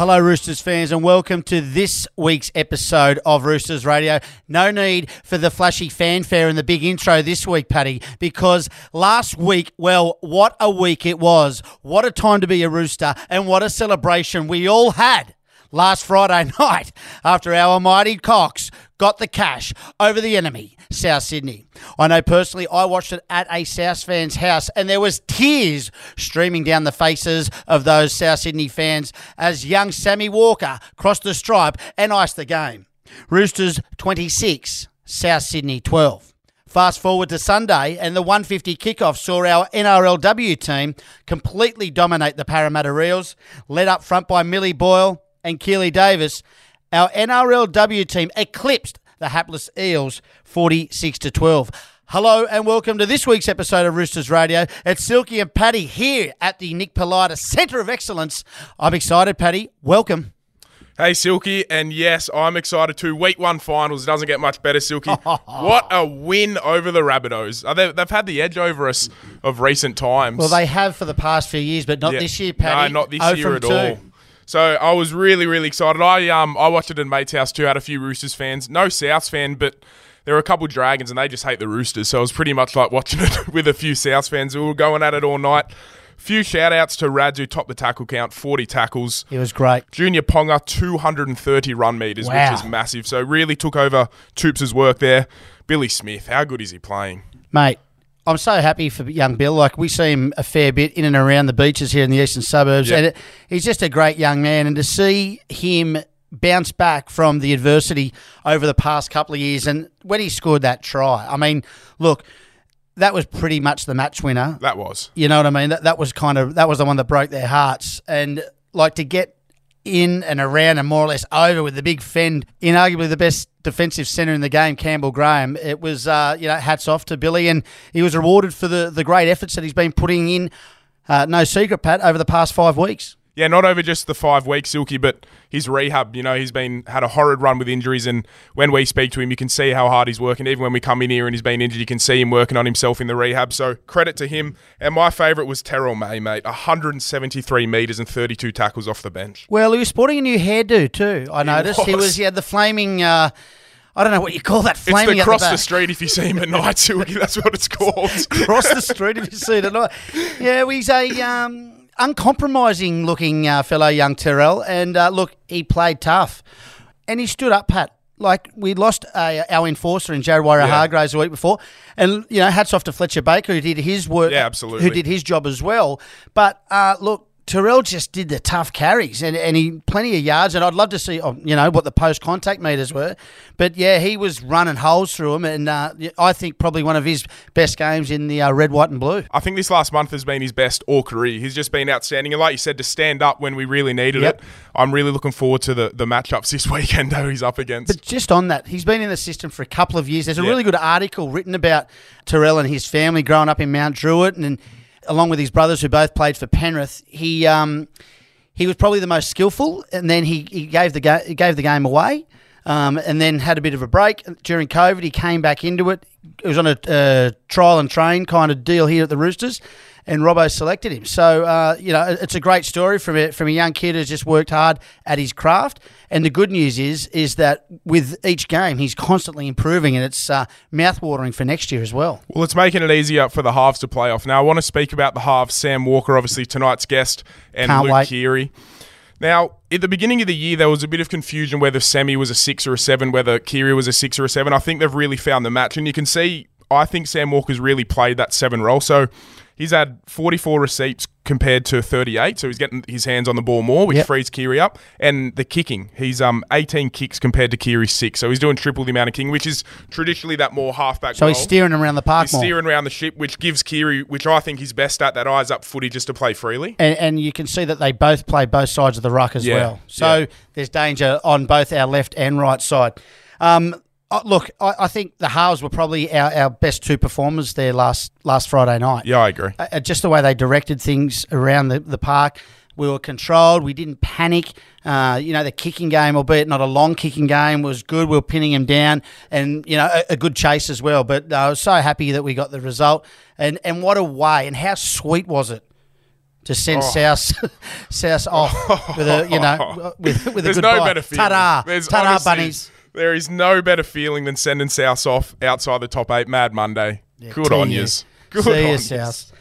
hello, Roosters fans, and welcome to this week's episode of Roosters Radio. No need for the flashy fanfare and the big intro this week, Paddy, because last week, well, what a week it was. What a time to be a Rooster, and what a celebration we all had last Friday night after our mighty Cox got the cash over the enemy, South Sydney. I know personally I watched it at a South fan's house and there was tears streaming down the faces of those South Sydney fans as young Sammy Walker crossed the stripe and iced the game. Roosters 26, South Sydney 12. Fast forward to Sunday, and the 150 kickoff saw our NRLW team completely dominate the Parramatta Eels, led up front by Millie Boyle and Keeley Davis. Our NRLW team eclipsed the hapless Eels 46 to 12. Hello and welcome to this week's episode of Roosters Radio. It's Silky and Paddy here at the Nick Politis Centre of Excellence. I'm excited, Paddy. Welcome. Hey, Silky, and yes, I'm excited too. Week one finals doesn't get much better, Silky. what a win over the Rabbitohs. Uh, they, they've had the edge over us of recent times. Well, they have for the past few years, but not Yeah. this year, Paddy. No, not this Oh year at two. all. So I was really, really excited. I um I watched it in mate's house too. Had a few Roosters fans, no Souths fan, but there were a couple Dragons, and they just hate the Roosters. So it was pretty much like watching it with a few Souths fans who were going at it all night. Few shout outs to Rads who topped the tackle count, 40 tackles. It was great. Junior Ponga, 230 run meters, Wow. which is massive. So really took over Toops' work there. Billy Smith, how good is he playing? Mate, I'm so happy for young Bill. Like we see him a fair bit in and around the beaches here in the eastern suburbs, Yeah. and it, he's just a great young man. And to see him bounce back from the adversity over the past couple of years, and when he scored that try, I mean, look, that was pretty much the match winner. That was. You know what I mean? That that was kind of that was the one that broke their hearts, and like to get in and around and more or less over with the big fend in arguably the best defensive centre in the game, Campbell Graham. It was uh, you know hats off to Billy, and he was rewarded for the the great efforts that he's been putting in. Uh, no secret, Pat, over the past five weeks. Yeah, not over just the five weeks, Silky, but his rehab. You know, he's been had a horrid run with injuries, and when we speak to him, you can see how hard he's working. Even when we come in here and he's been injured, you can see him working on himself in the rehab. So credit to him. And my favourite was Terrell May, mate. 173 metres and 32 tackles off the bench. Well, he was sporting a new hairdo too. I noticed he was. was. He had the flaming. Uh, I don't know what you call that. It's Flaming the cross the, the, street if you see him at night, Silky. That's what it's called. across the street if you see it or not. Yeah, well, he's a um, uncompromising looking uh, fellow, young Terrell, and uh, look, he played tough, and he stood up, Pat. Like we lost uh, our enforcer in Jared Waerea Yeah. Hargreaves the week before, and you know, hats off to Fletcher Baker who did his work, Yeah, absolutely. who did his job as well. But uh, look. Terrell just did the tough carries and, and he plenty of yards and I'd love to see oh, you know what the post contact meters were, but yeah he was running holes through them and uh, I think probably one of his best games in the uh, red, white and blue. I think this last month has been his best all career. He's just been outstanding. And like you said, to stand up when we really needed Yep. it, I'm really looking forward to the, the matchups this weekend, though, he's up against. But just on that, he's been in the system for a couple of years. There's a Yeah. really good article written about Terrell and his family growing up in Mount Druitt, and, along with his brothers who both played for Penrith. He um, he was probably the most skillful, and then he, he gave the ga- gave the game away. Um, and then had a bit of a break during COVID. He came back into it. It was on a uh, trial and train kind of deal here at the Roosters, and Robbo selected him. So uh, you know, it's a great story from a, from a young kid who's just worked hard at his craft. And the good news is is that with each game, he's constantly improving, and it's uh, mouthwatering for next year as well. Well, it's making it easier for the halves to play off. Now, I want to speak about the halves. Sam Walker, obviously tonight's guest, and Can't Luke wait. Keary. Now, at the beginning of the year, there was a bit of confusion whether Sammy was a six or a seven, whether Keary was a six or a seven. I think they've really found the match, and you can see. I think Sam Walker's really played that seven role. So he's had 44 receipts compared to 38, so he's getting his hands on the ball more, which Yep. frees Keary up. And the kicking, he's um 18 kicks compared to Keary's six, so he's doing triple the amount of kicking, which is traditionally that more halfback. So he's steering around the park He's more. steering around the ship, which gives Keary, which I think he's best at, that eyes up footy just to play freely. and, and you can see that they both play both sides of the ruck as Yeah, well. So yeah. there's danger on both our left and right side. Um, uh, look, I, I think the halves were probably our, our best two performers there last last Friday night. Yeah, I agree. Uh, uh, just the way they directed things around the, the park We were controlled. We didn't panic. Uh, you know, the kicking game, albeit not a long kicking game, was good. We were pinning him down, and you know, a, a good chase as well. But uh, I was so happy that we got the result, and and what a way, and how sweet was it to send South South off with a you know with with a There's good no feeling. Ta-da, There's ta-da, honestly- bunnies. There is no better feeling than sending South off outside the top eight. Mad Monday. Good on you. yous. Good See on you. South.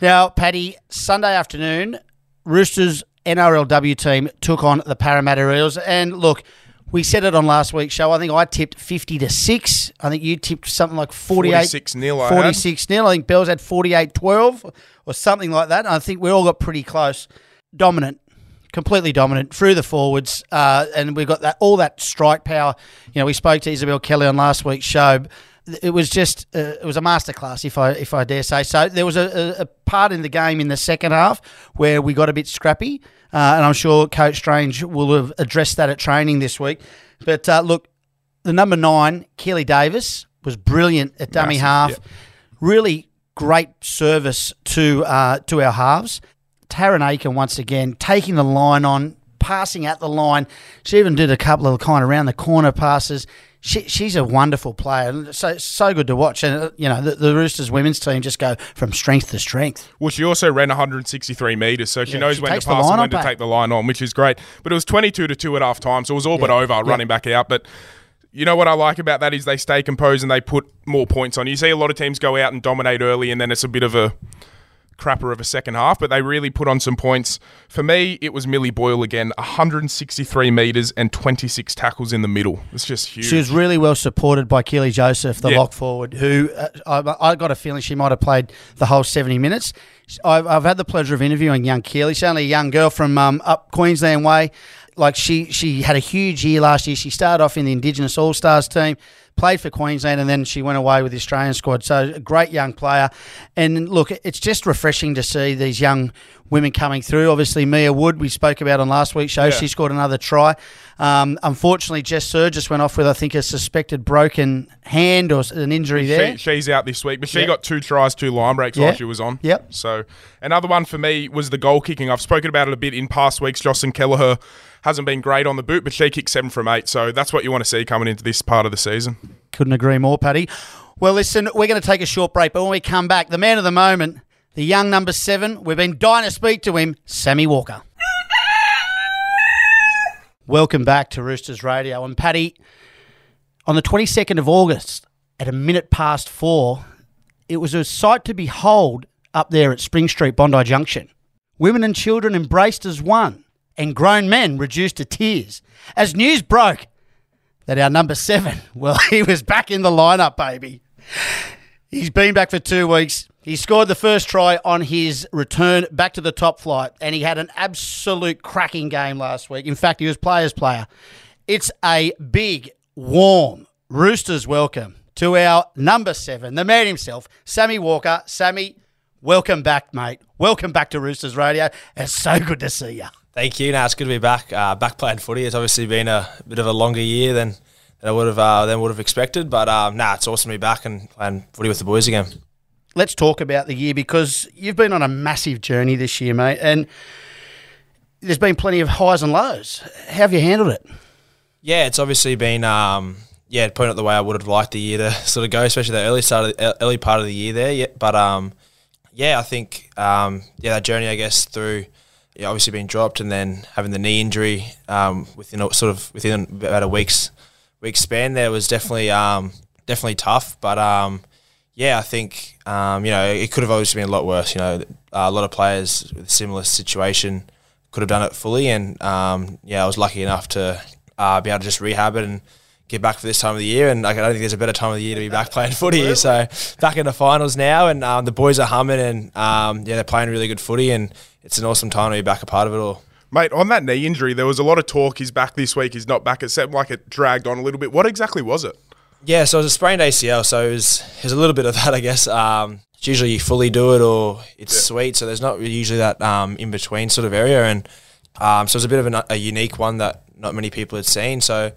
Now, Paddy, Sunday afternoon, Roosters NRLW team took on the Parramatta Eels, and look. We said it on last week's show. I think I tipped 50 to 6. I think you tipped something like 48 46 nil. I had. 46 nil. I think Bells had 48 12 or something like that. And I think we all got pretty close. Dominant, completely dominant through the forwards. Uh, and we've got that all that strike power. You know, we spoke to Isabelle Kelly on last week's show. It was just uh, it was a masterclass, if I if I dare say so. There was a, a, part in the game in the second half where we got a bit scrappy, uh, and I'm sure Coach Strange will have addressed that at training this week. But uh, look, the number nine, Keeley Davis, was brilliant at dummy Massive, half. yeah. Really great service to uh, to our halves. Taryn Aiken once again taking the line on, passing at the line. She even did a couple of kind of around the corner passes. She, she's a wonderful player, so so good to watch. And uh, you know the, the Roosters women's team just go from strength to strength. Well, she also ran 163 metres, so she Yeah, knows she when to pass and when to take the line on, which is great. But it was 22 to 2 at half time, so it was all but over yeah. running back out. But you know what I like about that is they stay composed and they put more points on. You see a lot of teams go out and dominate early, and then it's a bit of a crapper of a second half, but they really put on some points. For me, it was Millie Boyle again, 163 metres and 26 tackles in the middle. It's just huge. She was really well supported by Keilee Joseph, the Yeah. lock forward, who uh, I, I got a feeling she might have played the whole 70 minutes. I've, I've had the pleasure of interviewing young Keely. She's only a young girl from um, up Queensland way. Like she, she had a huge year last year. She started off in the Indigenous All Stars team, played for Queensland, and then she went away with the Australian squad. So a great young player. And look, it's just refreshing to see these young women coming through. Obviously, Mia Wood, we spoke about on last week's show. Yeah. She scored another try. Um, unfortunately, Jess Sir just went off with, I think, a suspected broken hand or an injury there. She, she's out this week, but she Yep. got two tries, two line breaks Yeah. while she was on. Yep. So another one for me was the goal kicking. I've spoken about it a bit in past weeks. Jocelyn Kelleher hasn't been great on the boot, but she kicked seven from eight. So that's what you want to see coming into this part of the season. Couldn't agree more, Paddy. Well, listen, we're going to take a short break, but when we come back, the man of the moment, the young number seven, we've been dying to speak to him, Sammy Walker. Welcome back to Roosters Radio. And Paddy, on the 22nd of August, at a minute past four, it was a sight to behold up there at Spring Street, Bondi Junction. Women and children embraced as one, and grown men reduced to tears as news broke that our number seven, well, he was back in the lineup, baby. He's been back for two weeks. He scored the first try on his return back to the top flight, and he had an absolute cracking game last week. In fact, he was player's player. It's a big, warm Roosters welcome to our number seven, the man himself, Sammy Walker. Sammy, welcome back, mate. Welcome back to Roosters Radio. It's so good to see you. Thank you. Now it's good to be back. Uh, back playing footy. It's obviously been a bit of a longer year than, than I would have uh, than would have expected. But um, nah, it's awesome to be back and playing footy with the boys again. let's talk about the year because you've been on a massive journey this year, mate, and there's been plenty of highs and lows. How have you handled it? Yeah, it's obviously been um, yeah, probably not the way I would have liked the year to sort of go, especially the early start of the, early part of the year there. Yeah, but um, yeah, I think um, yeah, that journey I guess through yeah, obviously being dropped and then having the knee injury um, within a, sort of within about a week's week span there was definitely um, definitely tough, but um, yeah, I think um, you know it could have obviously been a lot worse. You know, a lot of players with a similar situation could have done it fully, and um, yeah, I was lucky enough to uh, be able to just rehab it and get back for this time of the year. And I don't think there's a better time of the year to be back playing footy. So back in the finals now, and um, the boys are humming, and um, yeah, they're playing really good footy, and it's an awesome time to be back a part of it all. Mate, on that knee injury, there was a lot of talk. He's back this week. He's not back. It seemed like it dragged on a little bit. What exactly was it? Yeah, so it was a sprained ACL, so it was, it was a little bit of that, I guess. Um, it's usually you fully do it or it's sweet, so there's not usually that um, in between sort of area, and um, so it was a bit of an, a unique one that not many people had seen. So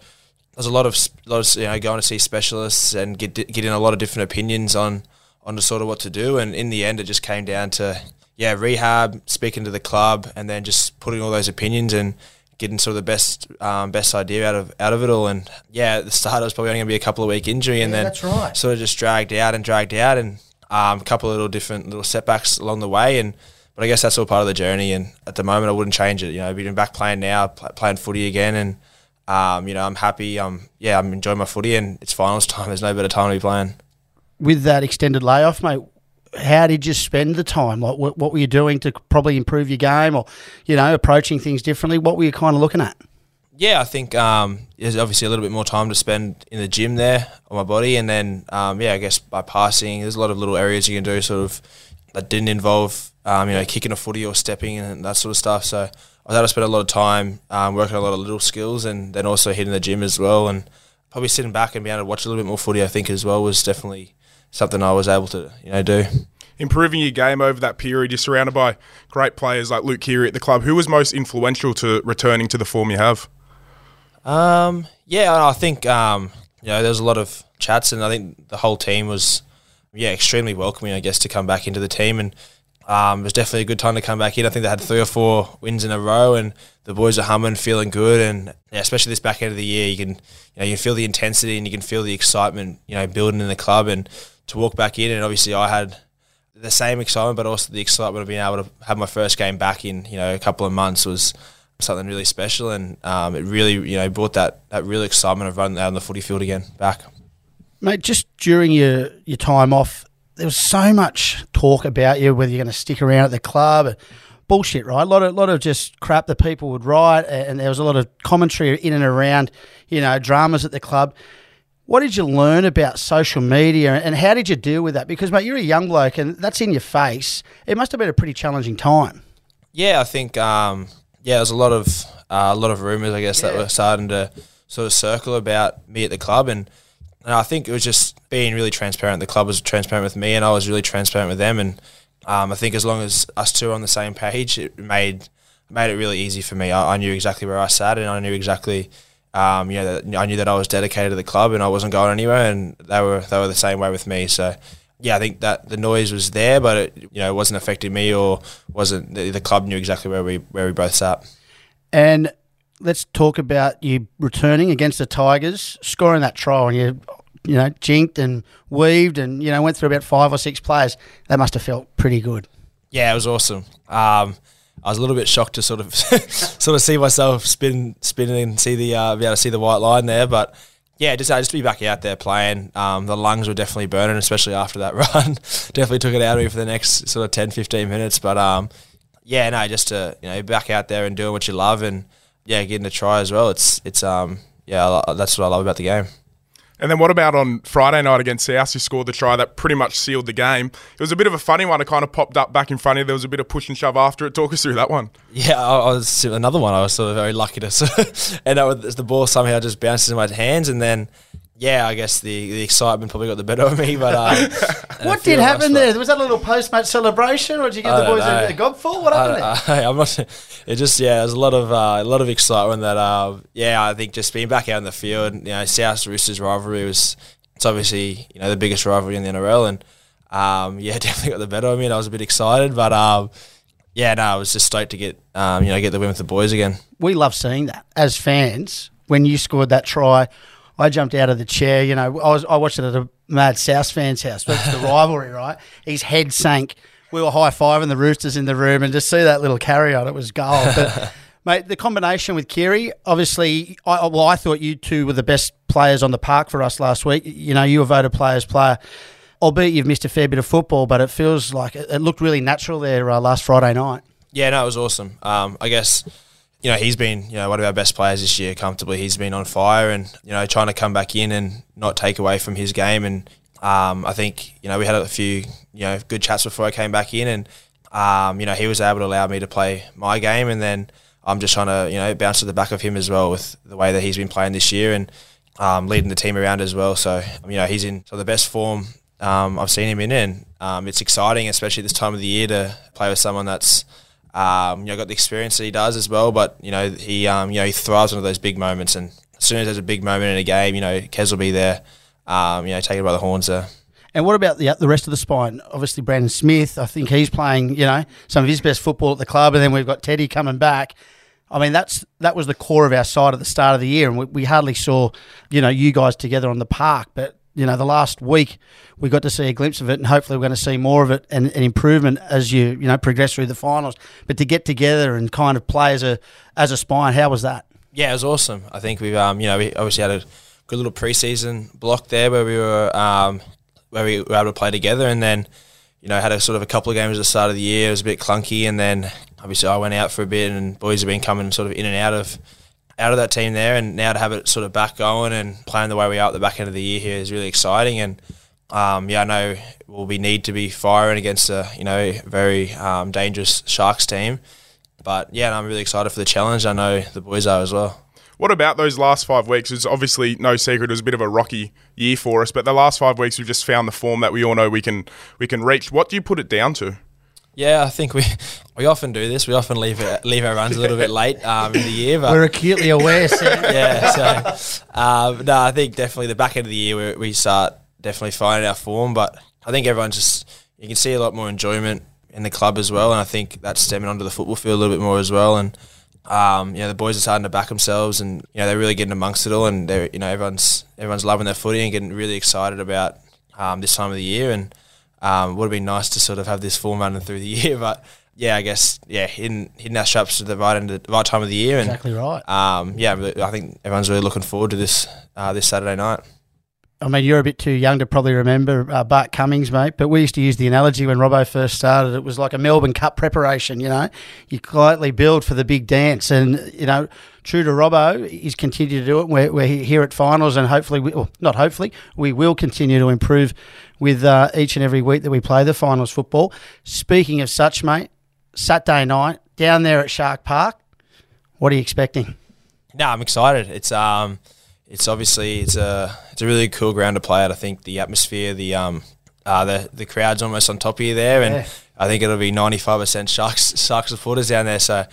there's a lot of lot of you know going to see specialists and get getting a lot of different opinions on on the sort of what to do, and in the end, it just came down to yeah, rehab, speaking to the club, and then just putting all those opinions and getting sort of the best um, best idea out of out of it all. And yeah, at the start it was probably only going to be a couple of week injury, and Yeah, then that's right. sort of just dragged out and dragged out, and um, a couple of little different little setbacks along the way, and. But I guess that's all part of the journey, and at the moment I wouldn't change it. You know, being back playing now, pl- playing footy again, and um, you know I'm happy. Um, yeah, I'm enjoying my footy, and it's finals time. There's no better time to be playing. With that extended layoff, mate, how did you spend the time? Like, what, what were you doing to probably improve your game, or you know, approaching things differently? What were you kind of looking at? Yeah, I think um, there's obviously a little bit more time to spend in the gym there on my body, and then um, yeah, I guess by passing, there's a lot of little areas you can do sort of that didn't involve um, you know kicking a footy or stepping and that sort of stuff. So I able to spend a lot of time um, working a lot of little skills, and then also hitting the gym as well, and probably sitting back and being able to watch a little bit more footy. I think as well was definitely something I was able to you know do. Improving your game over that period, you're surrounded by great players like Luke Keary at the club. Who was most influential to returning to the form you have? Um, yeah, I think um, you know there was a lot of chats, and I think the whole team was yeah extremely welcoming. I guess to come back into the team, and um, it was definitely a good time to come back in. I think they had three or four wins in a row, and the boys are humming, feeling good, and yeah, especially this back end of the year, you can you know you can feel the intensity and you can feel the excitement you know building in the club, and to walk back in, and obviously I had the same excitement, but also the excitement of being able to have my first game back in you know a couple of months was something really special, and um, it really you know brought that that real excitement of running out on the footy field again back. Mate, just during your, your time off, there was so much talk about you, whether you're going to stick around at the club. Bullshit, right? A lot of lot of just crap that people would write, and there was a lot of commentary in and around, you know, dramas at the club. What did you learn about social media, and how did you deal with that? Because mate, you're a young bloke, and that's in your face. It must have been a pretty challenging time. Yeah, I think um, yeah, there's a lot of uh, a lot of rumors, I guess, that were starting to sort of circle about me at the club, and, and I think it was just being really transparent. The club was transparent with me, and I was really transparent with them, and um, I think as long as us two are on the same page, it made made it really easy for me. I, I knew exactly where I sat, and I knew exactly. Um, you know, I knew that I was dedicated to the club and I wasn't going anywhere, and they were they were the same way with me. So, yeah, I think that the noise was there, but it you know it wasn't affecting me or wasn't the, the club knew exactly where we where we both sat. And let's talk about you returning against the Tigers, scoring that try, and you, you know, jinked and weaved, and you know, went through about five or six players. That must have felt pretty good. Yeah, it was awesome. Um, I was a little bit shocked to sort of sort of see myself spin spinning and see the uh, be able to see the white line there, but. Yeah, just uh, just to be back out there playing. Um, the lungs were definitely burning, especially after that run. definitely took it out of me for the next sort of 10, 15 minutes. But um, yeah, no, just to you know back out there and doing what you love, and yeah, getting a try as well. It's it's um yeah, that's what I love about the game. And then what about on Friday night against South, who scored the try that pretty much sealed the game? It was a bit of a funny one. It kind of popped up back in front of you. There was a bit of push and shove after it. Talk us through that one. Yeah, I, was another one. I was sort of very lucky to up with the ball somehow just bounces in my hands, and then yeah, I guess the, the excitement probably got the better of me. But uh, What did happen thought- there? Was that a little post match celebration, or did you give I the boys a, know. a gobful? What happened I, there? I, I'm not. It just yeah, there's a lot of uh, a lot of excitement that uh, yeah, I think just being back out in the field, you know, South Roosters rivalry was it's obviously you know the biggest rivalry in the NRL, and um, yeah, definitely got the better of me, and I was a bit excited, but um, yeah, no, I was just stoked to get um, you know get the win with the boys again. we love seeing that as fans. When you scored that try, I jumped out of the chair. You know, I was I watched it at a mad South fan's house. The rivalry, right? His head sank. We were high fiving the Roosters in the room, and to see that little carry on, it was gold. But mate, the combination with Keary, obviously, I, well, I thought you two were the best players on the park for us last week. You know, you were voted players player. Albeit you've missed a fair bit of football, but it feels like it, it looked really natural there uh, last Friday night. Yeah, no, it was awesome. Um, I guess you know he's been you know one of our best players this year comfortably. He's been on fire, and you know trying to come back in and not take away from his game. And um, I think you know we had a few you know good chats before I came back in, and um, you know he was able to allow me to play my game, and then I'm just trying to you know bounce to the back of him as well with the way that he's been playing this year and um, leading the team around as well. So you know he's in of the best form um, I've seen him in, and um, it's exciting, especially this time of the year, to play with someone that's um, you know got the experience that he does as well. But you know he um, you know he thrives under those big moments, and as soon as there's a big moment in a game, you know Kez will be there, um, you know taking by the horns there. And what about the the rest of the spine? Obviously, Brandon Smith. I think he's playing, you know, some of his best football at the club, and then we've got Teddy coming back. I mean, that's that was the core of our side at the start of the year, and we, we hardly saw, you know, you guys together on the park. But you know, the last week we got to see a glimpse of it, and hopefully we're going to see more of it and, and improvement as you you know progress through the finals. But to get together and kind of play as a as a spine, how was that? Yeah, it was awesome. I think we've um, you know we obviously had a good little preseason block there where we were um, where we were able to play together, and then you know had a sort of a couple of games at the start of the year. It was a bit clunky, and then obviously I went out for a bit, and boys have been coming sort of in and out of out of that team there, and now to have it sort of back going and playing the way we are at the back end of the year here is really exciting. And um, yeah, I know we'll be need to be firing against a you know very um, dangerous Sharks team, but yeah, I'm really excited for the challenge. I know the boys are as well. What about those last five weeks? It's obviously no secret it was a bit of a rocky year for us, but the last five weeks we've just found the form that we all know we can we can reach. What do you put it down to? Yeah, I think we we often do this. We often leave it, leave our runs a little bit late um, in the year. But We're acutely aware, yeah, so um, no, I think definitely the back end of the year we, we start definitely finding our form. But I think everyone just you can see a lot more enjoyment in the club as well, and I think that's stemming onto the football field a little bit more as well. And um, you know the boys are starting to back themselves, and you know they're really getting amongst it all, and they you know everyone's everyone's loving their footy and getting really excited about um, this time of the year and. Um, would have been nice to sort of have this form running through the year, but yeah, I guess yeah, hitting hitting our straps at the right end, of, the right time of the year, and Exactly right. um, yeah, I think everyone's really looking forward to this uh, this Saturday night. I mean, you're a bit too young to probably remember uh, Bart Cummings, mate. But we used to use the analogy when Robbo first started. It was like a Melbourne Cup preparation. You know, you quietly build for the big dance, and you know, true to Robbo, he's continued to do it. We're, we're here at finals, and hopefully, we, well, not hopefully, we will continue to improve with uh, each and every week that we play the finals football. Speaking of such, mate, Saturday night down there at Shark Park. What are you expecting? No, I'm excited. It's um, it's obviously it's a it's a really cool ground to play at. I think the atmosphere, the um, uh, the the crowd's almost on top of you there, and Yeah. I think it'll be 95 percent Sharks Sharks supporters down there. So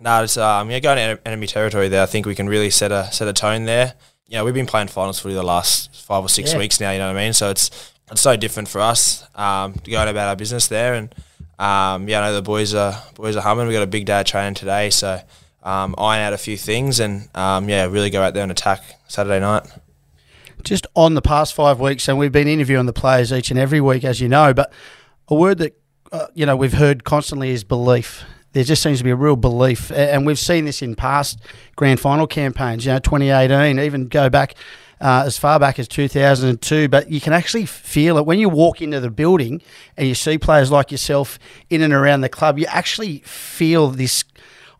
no, it's um, yeah, going to enemy territory there. I think we can really set a set a tone there. Yeah, we've been playing finals footy the last five or six Yeah. weeks now. You know what I mean? So it's it's so different for us um, to go about our business there, and um, yeah, I know the boys are boys are humming. We got a big day of training today, so um, iron out a few things, and um, yeah, really go out there and attack Saturday night. just on the past five weeks, and we've been interviewing the players each and every week, as you know. But a word that uh, you know we've heard constantly is belief. There just seems to be a real belief, and we've seen this in past grand final campaigns. You know, 2018, even go back uh, as far back as 2002. But you can actually feel it when you walk into the building and you see players like yourself in and around the club. You actually feel this.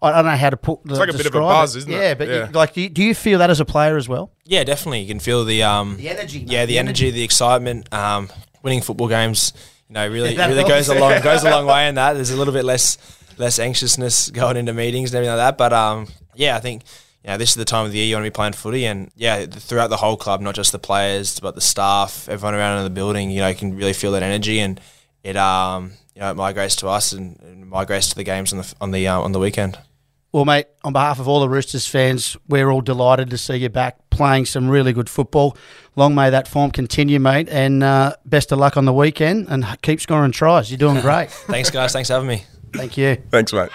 I don't know how to put. It's like a bit of a buzz, isn't it? Yeah, but Yeah. You, like, do you, do you feel that as a player as well? Yeah, definitely. You can feel the um, The energy, mate, Yeah, the, the energy, the excitement. Um, winning football games, you know, really Yeah, that really goes a long goes a long way in that. There's a little bit less less anxiousness going into meetings and everything like that. But um, yeah, I think you know this is the time of the year you want to be playing footy, and yeah, throughout the whole club, not just the players, but the staff, everyone around in the building, you know, you can really feel that energy, and it um, you know, it migrates to us and, and migrates to the games on the on the uh, on the weekend. Well, mate, on behalf of all the Roosters fans, we're all delighted to see you back playing some really good football. Long may that form continue, mate, and uh, best of luck on the weekend and keep scoring tries. You're doing great. Thanks, guys. Thanks for having me. Thank you. Thanks, mate.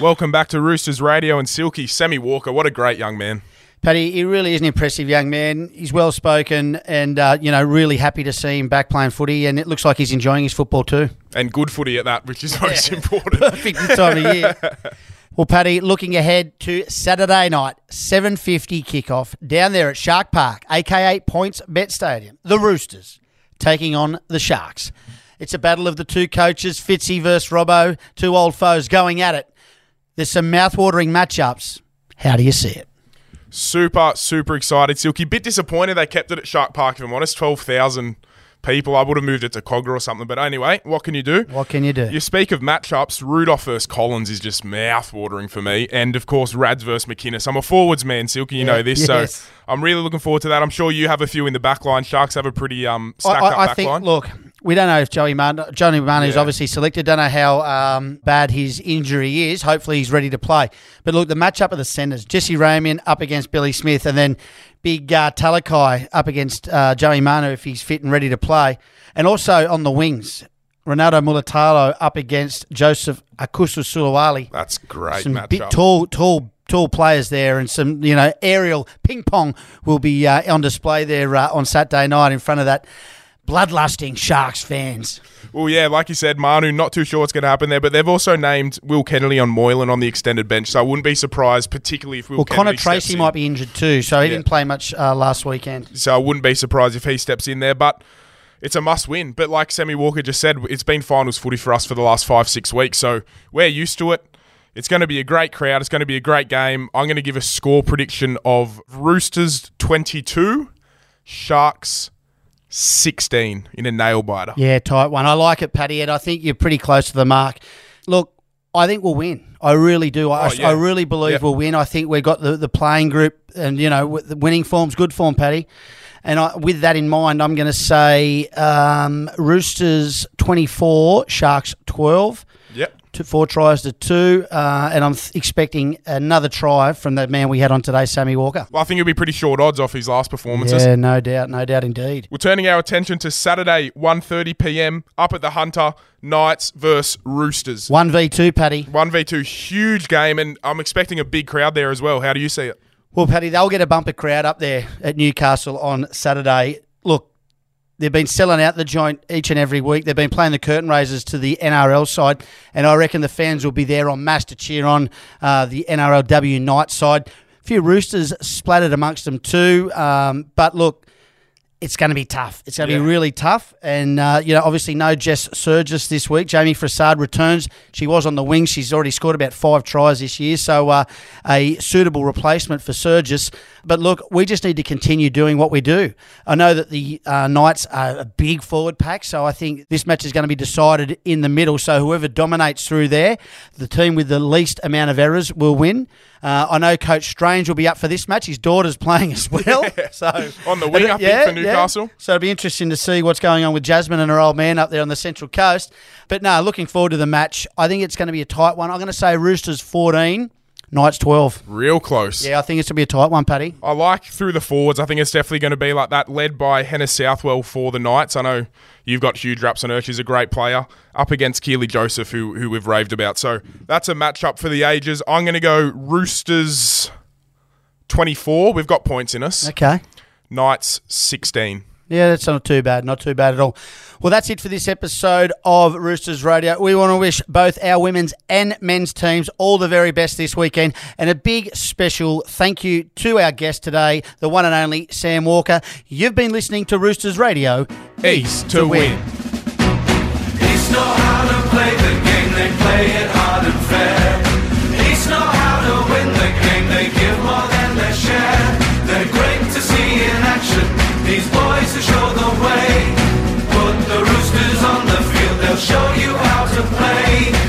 Welcome back to Roosters Radio and Silky. Sammy Walker, what a great young man. Paddy, he really is an impressive young man. He's well spoken and, uh, you know, really happy to see him back playing footy. And it looks like he's enjoying his football too. And good footy at that, which is most important. Perfect time of year. Well, Paddy, looking ahead to Saturday night, 7.50 kickoff down there at Shark Park, aka PointsBet Stadium. The Roosters taking on the Sharks. It's a battle of the two coaches, Fitzy versus Robbo, two old foes going at it. There's some mouthwatering matchups. How do you see it? Super, super excited. Silky, bit disappointed they kept it at Shark Park, if I'm honest. 12,000 people. I would have moved it to Kogarah or something. But anyway, what can you do? What can you do? You speak of matchups. Rudolf versus Collins is just mouth watering for me, and of course Rads versus McInnes. I'm a forwards man, Silky. You Yeah, know this, yes. so I'm really looking forward to that. I'm sure you have a few in the back line. Sharks have a pretty um I, stacked up I, I back think. line. Look, we don't know if Joey Martin, Johnny Martin is Yeah. obviously selected. Don't know how um, bad his injury is. Hopefully, he's ready to play. But look, the matchup of the centres: Jesse Ramien up against Billy Smith, and then Big uh, Talakai up against uh, Joey Manu if he's fit and ready to play. And also on the wings, Ronaldo Mulitalo up against Joseph Akusu Sulawali. That's great Some matchup. big, tall, tall, tall players there, and some you know aerial ping pong will be uh, on display there uh, on Saturday night in front of that bloodlusting Sharks fans. Well, yeah, like you said, Manu, not too sure what's going to happen there, but they've also named Will Kennedy on Moylan on the extended bench, so I wouldn't be surprised, particularly if Will Well, Connor Kennedy steps Tracey in. might be injured too, so he Yeah. didn't play much uh, last weekend. So I wouldn't be surprised if he steps in there, but it's a must win. But like Sammy Walker just said, it's been finals footy for us for the last five, six weeks, so we're used to it. It's going to be a great crowd. It's going to be a great game. I'm going to give a score prediction of Roosters 22, Sharks 16 in a nail biter. Yeah, tight one. I like it, Paddy, and I think you're pretty close to the mark. Look, I think we'll win. I really do. I, Oh, yeah. I really believe Yep. we'll win. I think we've got the, the playing group, and you know, the winning form's good form, Paddy. And I, with that in mind, I'm going to say um, Roosters 24, Sharks 12. Yep. Two, four tries to two, uh, and I'm th- expecting another try from that man we had on today, Sammy Walker. Well, I think it'll be pretty short odds off his last performances. Yeah, no doubt, no doubt indeed. We're turning our attention to Saturday, 1.30 p.m. up at the Hunter, Knights versus Roosters. 1v2, Paddy. 1v2, huge game, and I'm expecting a big crowd there as well. How do you see it? Well, Paddy, they'll get a bumper crowd up there at Newcastle on Saturday. They've been selling out the joint each and every week. They've been playing the curtain raisers to the NRL side, and I reckon the fans will be there on mass to cheer on uh, the NRLW Knight side. A few Roosters splattered amongst them too, um, but look, it's going to be tough. It's going to Yeah. be really tough. And, uh, you know, obviously no Jess Sergis this week. Jamie Frassard returns. She was on the wing. She's already scored about five tries this year. So uh, a suitable replacement for Sergis. But look, we just need to continue doing what we do. I know that the uh, Knights are a big forward pack. So I think this match is going to be decided in the middle. So whoever dominates through there, the team with the least amount of errors will win. Uh, I know Coach Strange will be up for this match. His daughter's playing as well. So On the wing, I think, for Newcastle. so it'll be interesting to see what's going on with Jasmine and her old man up there on the Central Coast. But no, looking forward to the match. I think it's going to be a tight one. I'm going to say Roosters 14, Knights 12. Real close. Yeah, I think it's going to be a tight one, Paddy. I like through the forwards. I think it's definitely going to be like that, led by Hannah Southwell for the Knights. I know you've got huge raps on her. She's a great player up against Keilee Joseph, who who we've raved about. So that's a matchup for the ages. I'm going to go Roosters 24. We've got points in us. Okay. Knights 16. Yeah, that's not too bad. Not too bad at all. Well, that's it for this episode of Roosters Radio. We want to wish both our women's and men's teams all the very best this weekend. And a big special thank you to our guest today, the one and only Sam Walker. You've been listening to Roosters Radio. East to win. East know how to play the game, they play it hard and fair. East know how to win the game, they give show you how to play.